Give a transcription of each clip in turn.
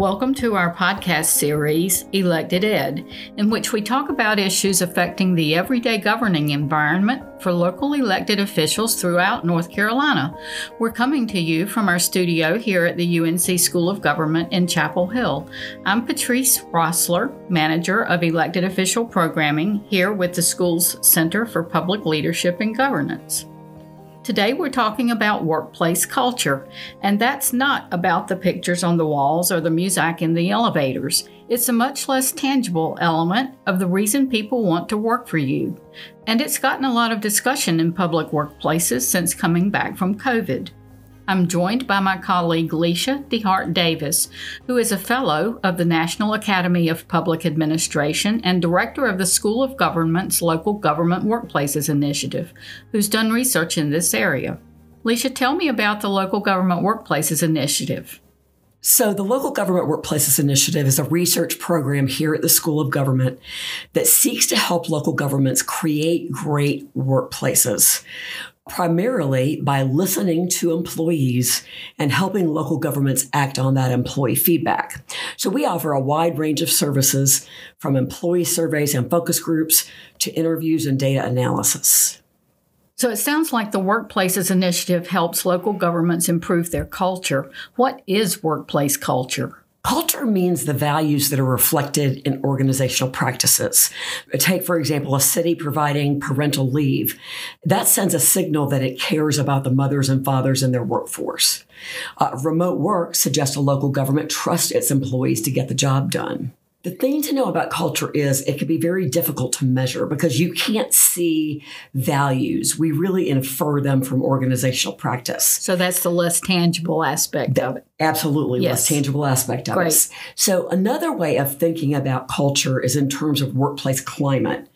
Welcome to our podcast series, Elected Ed, in which we talk about issues affecting the everyday governing environment for local elected officials throughout North Carolina. We're coming to you from our studio here at the UNC School of Government in Chapel Hill. I'm Patrice Roesler, Manager of Elected Official Programming here with the school's Center for Public Leadership and Governance. Today we're talking about workplace culture, and that's not about the pictures on the walls or the music in the elevators. It's a much less tangible element of the reason people want to work for you. And it's gotten a lot of discussion in public workplaces since coming back from COVID. I'm joined by my colleague Leisha DeHart Davis, who is a fellow of the National Academy of Public Administration and director of the School of Government's Local Government Workplaces Initiative, who's done research in this area. Leisha, tell me about the Local Government Workplaces Initiative. So, the Local Government Workplaces Initiative is a research program here at the School of Government that seeks to help local governments create great workplaces primarily by listening to employees and helping local governments act on that employee feedback. So we offer a wide range of services from employee surveys and focus groups to interviews and data analysis. So it sounds like the Workplaces Initiative helps local governments improve their culture. What is workplace culture? Culture means the values that are reflected in organizational practices. Take, for example, a city providing parental leave. That sends a signal that it cares about the mothers and fathers in their workforce. Uh, remote work suggests a local government trusts its employees to get the job done. The thing to know about culture is it can be very difficult to measure because you can't see values. We really infer them from organizational practice. So that's the less tangible aspect of it. Absolutely, yes. less tangible aspect of Great. it. So another way of thinking about culture is in terms of workplace climate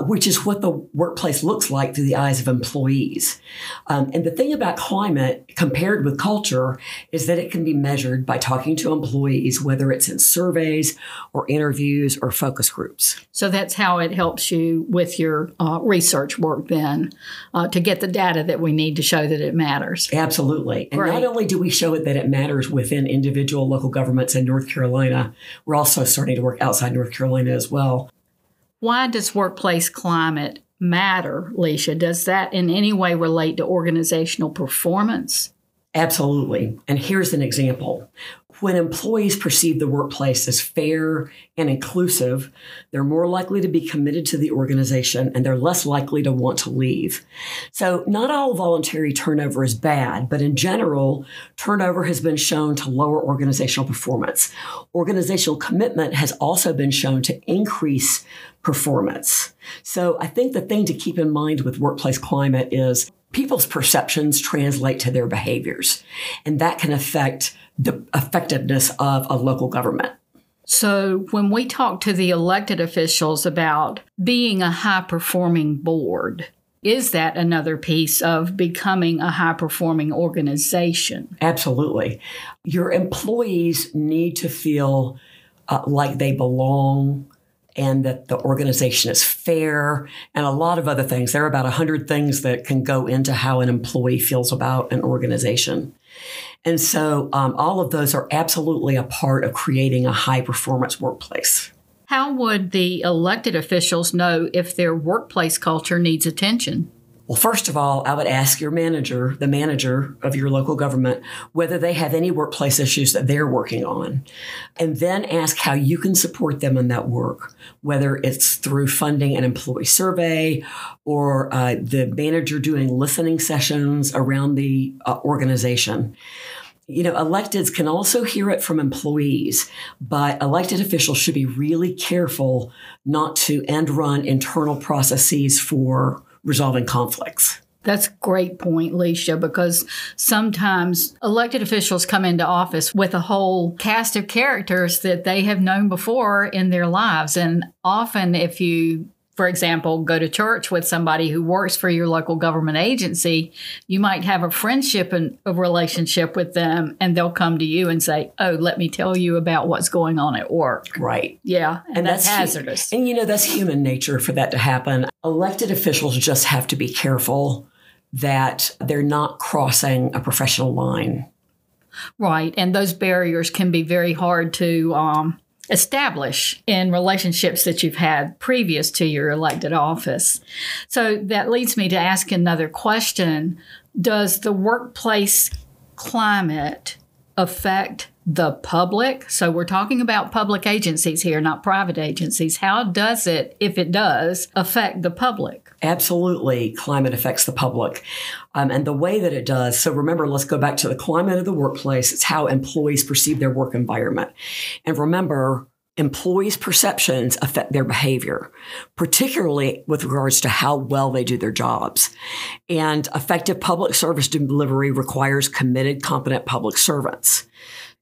which is what the workplace looks like through the eyes of employees. Um, and the thing about climate compared with culture is that it can be measured by talking to employees, whether it's in surveys or interviews or focus groups. So that's how it helps you with your uh, research work then uh, to get the data that we need to show that it matters. Absolutely. And not only do we show it that it matters within individual local governments in North Carolina, we're also starting to work outside North Carolina as well. Why does workplace climate matter, Leisha? Does that in any way relate to organizational performance? Absolutely. And here's an example. When employees perceive the workplace as fair and inclusive, they're more likely to be committed to the organization and they're less likely to want to leave. So, not all voluntary turnover is bad, but in general, turnover has been shown to lower organizational performance. Organizational commitment has also been shown to increase performance. So, I think the thing to keep in mind with workplace climate is people's perceptions translate to their behaviors, and that can affect the effectiveness of a local government. So, when we talk to the elected officials about being a high performing board, is that another piece of becoming a high performing organization? Absolutely. Your employees need to feel uh, like they belong, and that the organization is fair and a lot of other things. There are about 100 things that can go into how an employee feels about an organization. And so um, all of those are absolutely a part of creating a high performance workplace. How would the elected officials know if their workplace culture needs attention? Well, first of all, I would ask your manager, the manager of your local government, whether they have any workplace issues that they're working on. And then ask how you can support them in that work, whether it's through funding an employee survey or uh, the manager doing listening sessions around the uh, organization. You know, electeds can also hear it from employees, but elected officials should be really careful not to end run internal processes for resolving conflicts. That's a great point, Leisha, because sometimes elected officials come into office with a whole cast of characters that they have known before in their lives. And often, if you for example, go to church with somebody who works for your local government agency, you might have a friendship and a relationship with them, and they'll come to you and say, "Oh, let me tell you about what's going on at work." Right. Yeah, and, and that's, that's, hazardous. And you know that's human nature for that to happen. Elected officials just have to be careful that they're not crossing a professional line. Right. And those barriers can be very hard to um, establish in relationships that you've had previous to your elected office. So that leads me to ask another question Does the workplace climate affect the public? So we're talking about public agencies here, not private agencies. How does it, if it does, affect the public? Absolutely, climate affects the public. Um, and the way that it does, so remember, let's go back to the climate of the workplace. It's how employees perceive their work environment. And remember, employees' perceptions affect their behavior, particularly with regards to how well they do their jobs. And effective public service delivery requires committed, competent public servants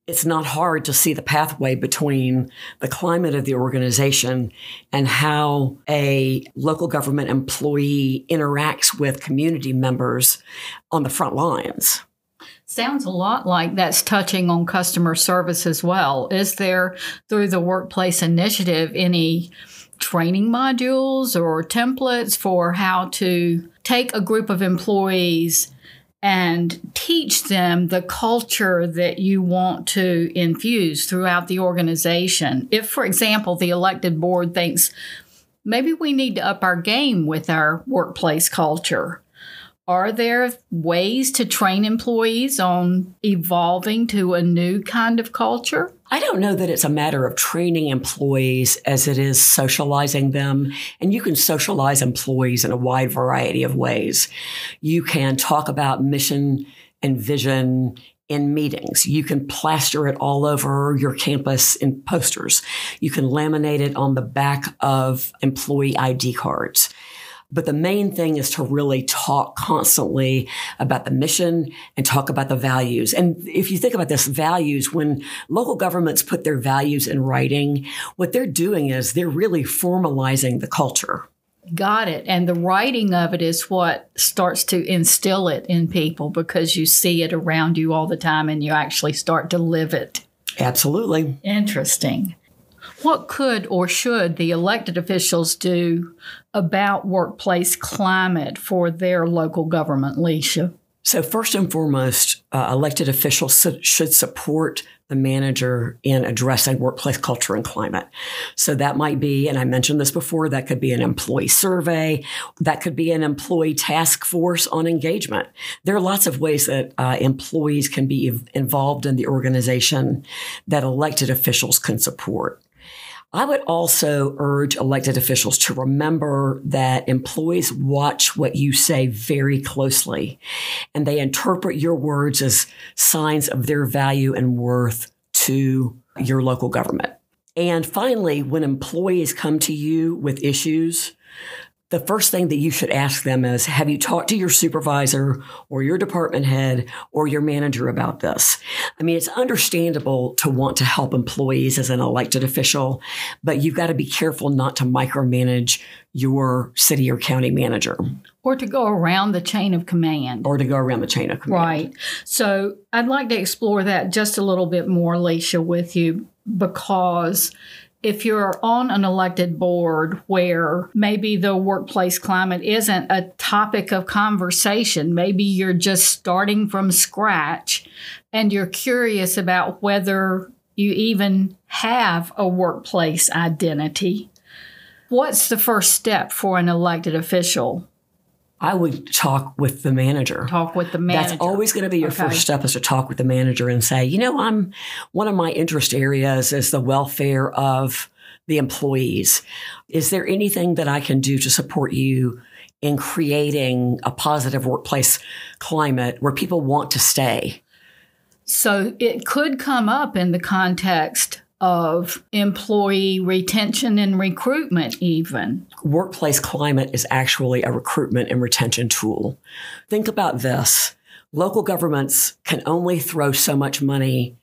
it's not hard to see the pathway between the climate of the organization and how a local government employee interacts with community members on the front lines. Sounds a lot like that's touching on customer service as well. Is there, through the workplace initiative, any training modules or templates for how to take a group of employees and teach them the culture that you want to infuse throughout the organization. If, for example, the elected board thinks maybe we need to up our game with our workplace culture, are there ways to train employees on evolving to a new kind of culture? I don't know that it's a matter of training employees as it is socializing them. And you can socialize employees in a wide variety of ways. You can talk about mission and vision in meetings. You can plaster it all over your campus in posters. You can laminate it on the back of employee ID cards. But the main thing is to really talk constantly about the mission and talk about the values. And if you think about this values, when local governments put their values in writing, what they're doing is they're really formalizing the culture. Got it. And the writing of it is what starts to instill it in people because you see it around you all the time and you actually start to live it. Absolutely. Interesting. What could or should the elected officials do about workplace climate for their local government, Leisha? So, first and foremost, uh, elected officials should support the manager in addressing workplace culture and climate. So, that might be, and I mentioned this before, that could be an employee survey, that could be an employee task force on engagement. There are lots of ways that uh, employees can be involved in the organization that elected officials can support. I would also urge elected officials to remember that employees watch what you say very closely and they interpret your words as signs of their value and worth to your local government. And finally, when employees come to you with issues, the first thing that you should ask them is Have you talked to your supervisor or your department head or your manager about this? I mean, it's understandable to want to help employees as an elected official, but you've got to be careful not to micromanage your city or county manager. Or to go around the chain of command. Or to go around the chain of command. Right. So I'd like to explore that just a little bit more, Leisha with you because if you're on an elected board where maybe the workplace climate isn't a topic of conversation, maybe you're just starting from scratch and you're curious about whether you even have a workplace identity, what's the first step for an elected official? I would talk with the manager. Talk with the manager. That's always going to be your okay. first step is to talk with the manager and say, you know, I'm one of my interest areas is the welfare of the employees. Is there anything that I can do to support you in creating a positive workplace climate where people want to stay? So it could come up in the context of employee retention and recruitment, even. Workplace climate is actually a recruitment and retention tool. Think about this local governments can only throw so much money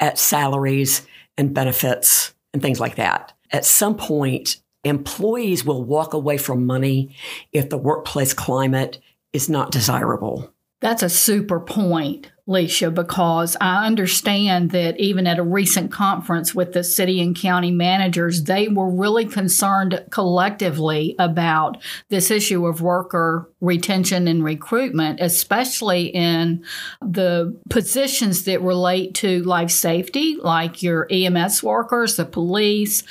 at salaries and benefits and things like that. At some point, employees will walk away from money if the workplace climate is not desirable. That's a super point Leisha, because I understand that even at a recent conference with the city and county managers, they were really concerned collectively about this issue of worker retention and recruitment, especially in the positions that relate to life safety, like your EMS workers, the police,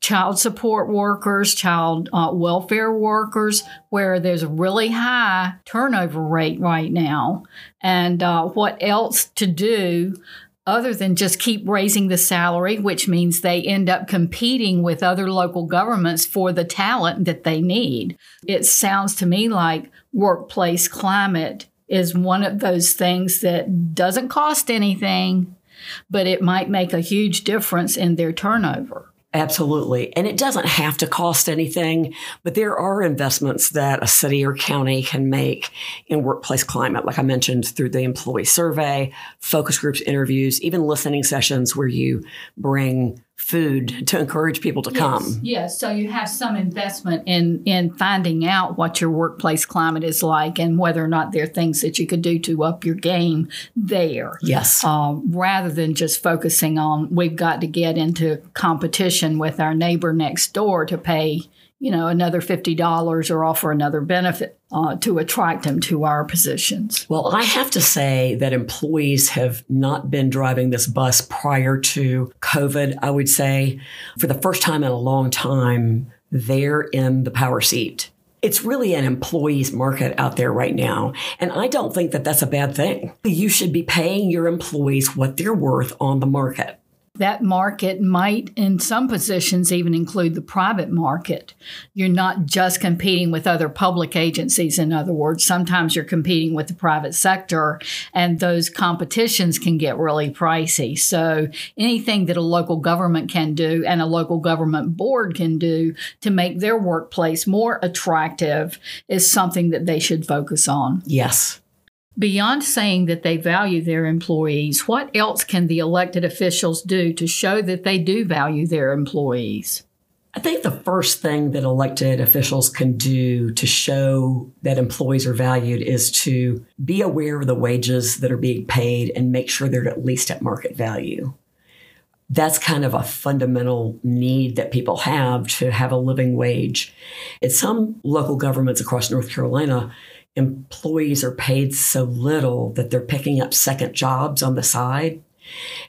child support workers, child uh, welfare workers, where there's a really high turnover rate right now. And uh, what else to do other than just keep raising the salary, which means they end up competing with other local governments for the talent that they need. It sounds to me like workplace climate is one of those things that doesn't cost anything, but it might make a huge difference in their turnover. Absolutely. And it doesn't have to cost anything, but there are investments that a city or county can make in workplace climate, like I mentioned through the employee survey, focus groups, interviews, even listening sessions where you bring food to encourage people to yes, come. Yes, so you have some investment in in finding out what your workplace climate is like and whether or not there are things that you could do to up your game there. Yes, uh, rather than just focusing on we've got to get into competition with our neighbor next door to pay you know, another $50 or offer another benefit uh, to attract them to our positions. Well, I have to say that employees have not been driving this bus prior to COVID. I would say for the first time in a long time, they're in the power seat. It's really an employees market out there right now. And I don't think that that's a bad thing. You should be paying your employees what they're worth on the market that market might, in some positions, even include the private market. You're not just competing with other public agencies, in other words. Sometimes you're competing with the private sector, and those competitions can get really pricey. So, anything that a local government can do and a local government board can do to make their workplace more attractive is something that they should focus on. Yes. Beyond saying that they value their employees, what else can the elected officials do to show that they do value their employees? I think the first thing that elected officials can do to show that employees are valued is to be aware of the wages that are being paid and make sure they're at least at market value. That's kind of a fundamental need that people have to have a living wage. In some local governments across North Carolina, employees are paid so little that they're picking up second jobs on the side.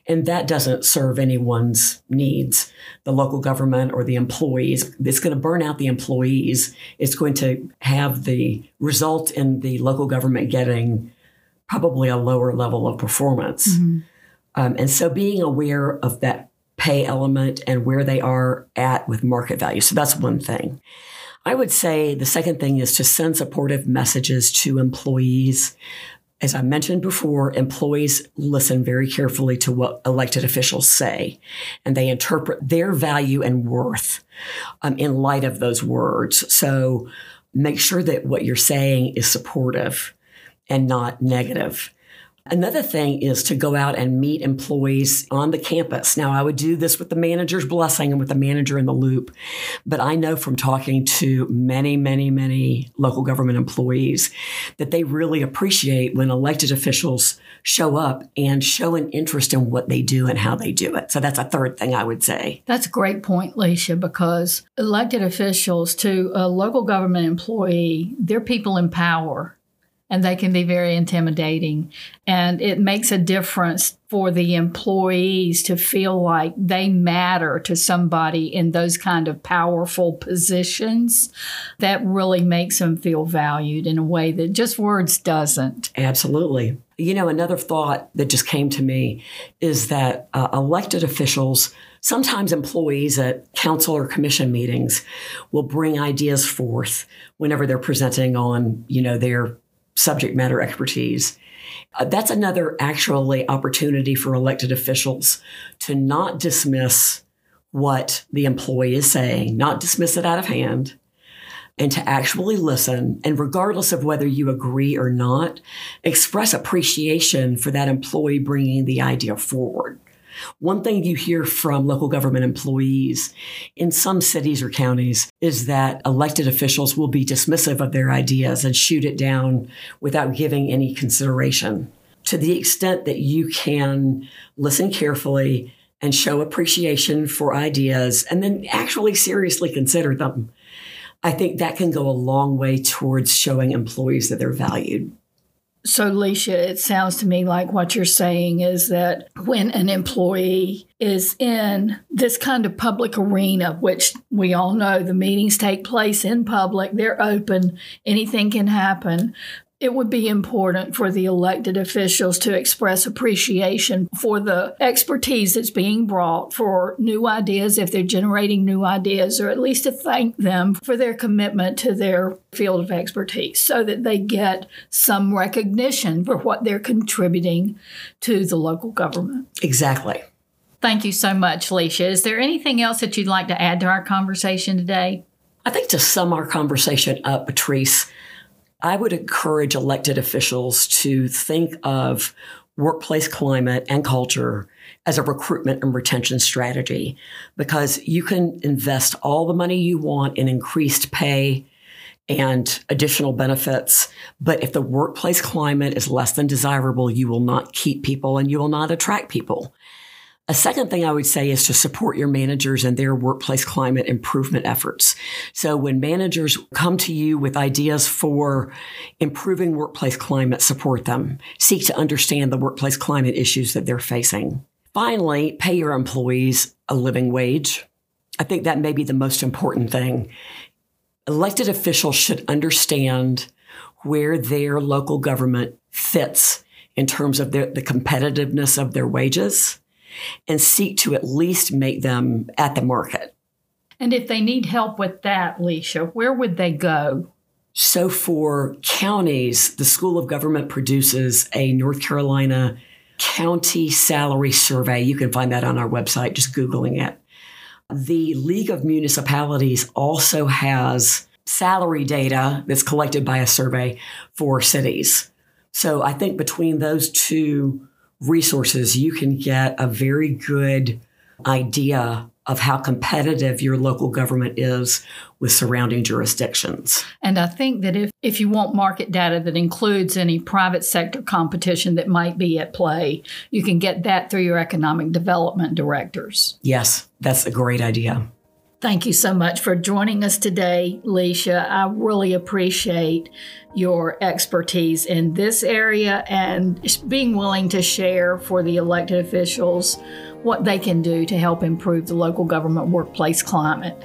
And that doesn't serve anyone's needs, the local government or the employees. It's going to burn out the employees. It's going to have the result in the local government getting probably a lower level of performance. Mm-hmm. Um, and so being aware of that pay element and where they are at with market value. So that's one thing. I would say the second thing is to send supportive messages to employees. As I mentioned before, employees listen very carefully to what elected officials say, and they interpret their value and worth um, in light of those words. So make sure that what you're saying is supportive and not negative. Another thing is to go out and meet employees on the campus. Now, I would do this with the manager's blessing and with the manager in the loop, but I know from talking to many, many, many local government employees that they really appreciate when elected officials show up and show an interest in what they do and how they do it. So that's a third thing I would say. That's a great point, Leisha, because elected officials to a local government employee, they're people in power and they can be very intimidating. And it makes a difference for the employees to feel like they matter to somebody in those kind of powerful positions. That really makes them feel valued in a way that just words doesn't. Absolutely. You know, another thought that just came to me is that uh, elected officials Sometimes employees at council or commission meetings will bring ideas forth whenever they're presenting on, you know, their subject matter expertise. Uh, that's another actually opportunity for elected officials to not dismiss what the employee is saying, not dismiss it out of hand, and to actually listen. And regardless of whether you agree or not, express appreciation for that employee bringing the idea forward. One thing you hear from local government employees in some cities or counties is that elected officials will be dismissive of their ideas and shoot it down without giving any consideration. to the extent that you can listen carefully and show appreciation for ideas and then actually seriously consider them, I think that can go a long way towards showing employees that they're valued. So, Leisha, it sounds to me like what you're saying is that when an employee is in this kind of public arena, which we all know the meetings take place in public, they're open, anything can happen it would be important for the elected officials to express appreciation for the expertise that's being brought for new ideas if they're generating new ideas, or at least to thank them for their commitment to their field of expertise so that they get some recognition for what they're contributing to the local government. Exactly. Thank you so much, Leisha. Is there anything else that you'd like to add to our conversation today? I think to sum our conversation up, Patrice, I would encourage elected officials to think of workplace climate and culture as a recruitment and retention strategy because you can invest all the money you want in increased pay and additional benefits. But if the workplace climate is less than desirable, you will not keep people and you will not attract people. A second thing I would say is to support your managers and their workplace climate improvement efforts. So when managers come to you with ideas for improving workplace climate, support them. Seek to understand the workplace climate issues that they're facing. Finally, pay your employees a living wage. I think that may be the most important thing. Elected officials should understand where their local government fits in terms of their, the competitiveness of their wages and seek to at least make them at the market. And if they need help with that, Leisha, where would they go? So for counties, the School of Government produces a North Carolina county salary survey. You can find that on our website, just Googling it. The League of Municipalities also has salary data that's collected by a survey for cities. So I think between those two resources, you can get a very good idea of how competitive your local government is with surrounding jurisdictions. And I think that if, if you want market data that includes any private sector competition that might be at play, you can get that through your economic development directors. Yes, that's a great idea. Thank you so much for joining us today, Leisha. I really appreciate your expertise in this area and being willing to share for the elected officials what they can do to help improve the local government workplace climate.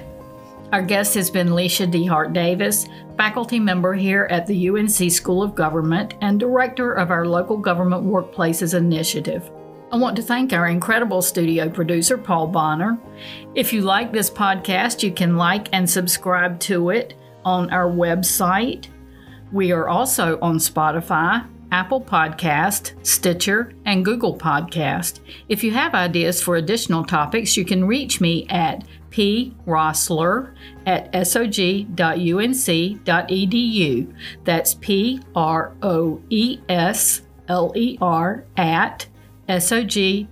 Our guest has been Leisha DeHart Davis, faculty member here at the UNC School of Government and director of our Local Government Workplaces Initiative. I want to thank our incredible studio producer, Paul Bonner. If you like this podcast, you can like and subscribe to it on our website. We are also on Spotify, Apple Podcast, Stitcher, and Google Podcast. If you have ideas for additional topics, you can reach me at proesler at sog.unc.edu. That's P R O E S L E R at sog.unc.edu.